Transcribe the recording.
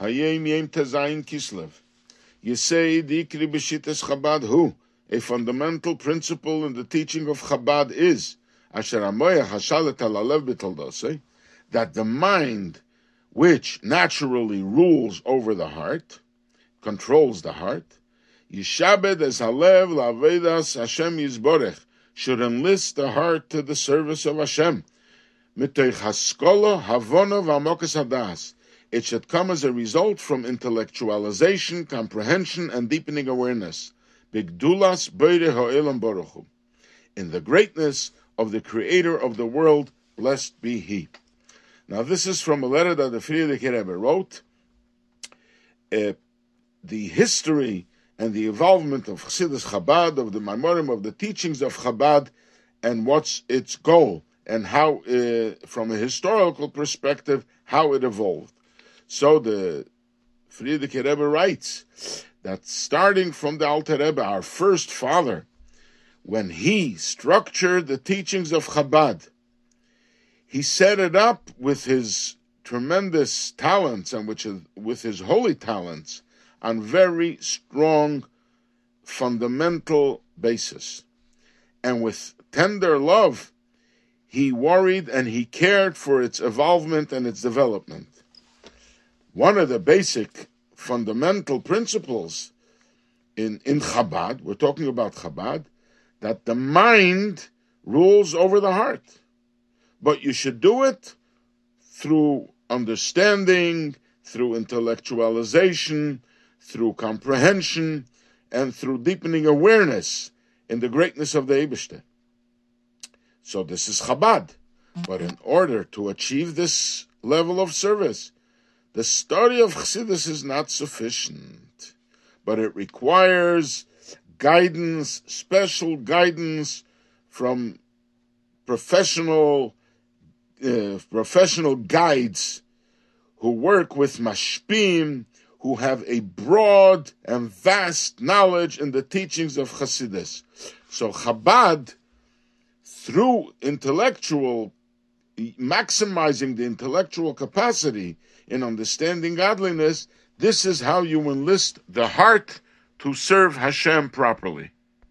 Hayom Yom Tezayin Kislev. Say Dikri B'Shitas Chabad Hu. A fundamental principle in the teaching of Chabad is Asher Amoya Hashalet Alalev B'Toldosei that the mind, which naturally rules over the heart, controls the heart, Yishabed as Halev Lavedas Hashem Yizborech should enlist the heart to the service of Hashem. Mitoich Haskola Havono V'Amokas Hadas it should come as a result from intellectualization, comprehension, and deepening awareness. Bigdulas Beire Ha'elam Baruch In the greatness of the Creator of the world, blessed be He. Now, this is from a letter that the Frierdiker Rebbe wrote. Uh, the history and the involvement of Chassidus Chabad, of the Maimorim, of the teachings of Chabad, and what's its goal, and how, uh, from a historical perspective, how it evolved. So the Frierdiker Rebbe writes that starting from the Alter Rebbe, our first father, when he structured the teachings of Chabad, he set it up with his tremendous talents and which with his holy talents on very strong fundamental basis. And with tender love, he worried and he cared for its evolvement and its development one of the basic fundamental principles in, in Chabad, we're talking about Chabad, that the mind rules over the heart. But you should do it through understanding, through intellectualization, through comprehension, and through deepening awareness in the greatness of the Eibishter. So this is Chabad. But in order to achieve this level of service, the study of Chassidus is not sufficient, but it requires guidance, special guidance from professional uh, professional guides who work with mashpim, who have a broad and vast knowledge in the teachings of Chassidus. So Chabad, through intellectual, maximizing the intellectual capacity, in understanding godliness, this is how you enlist the heart to serve Hashem properly.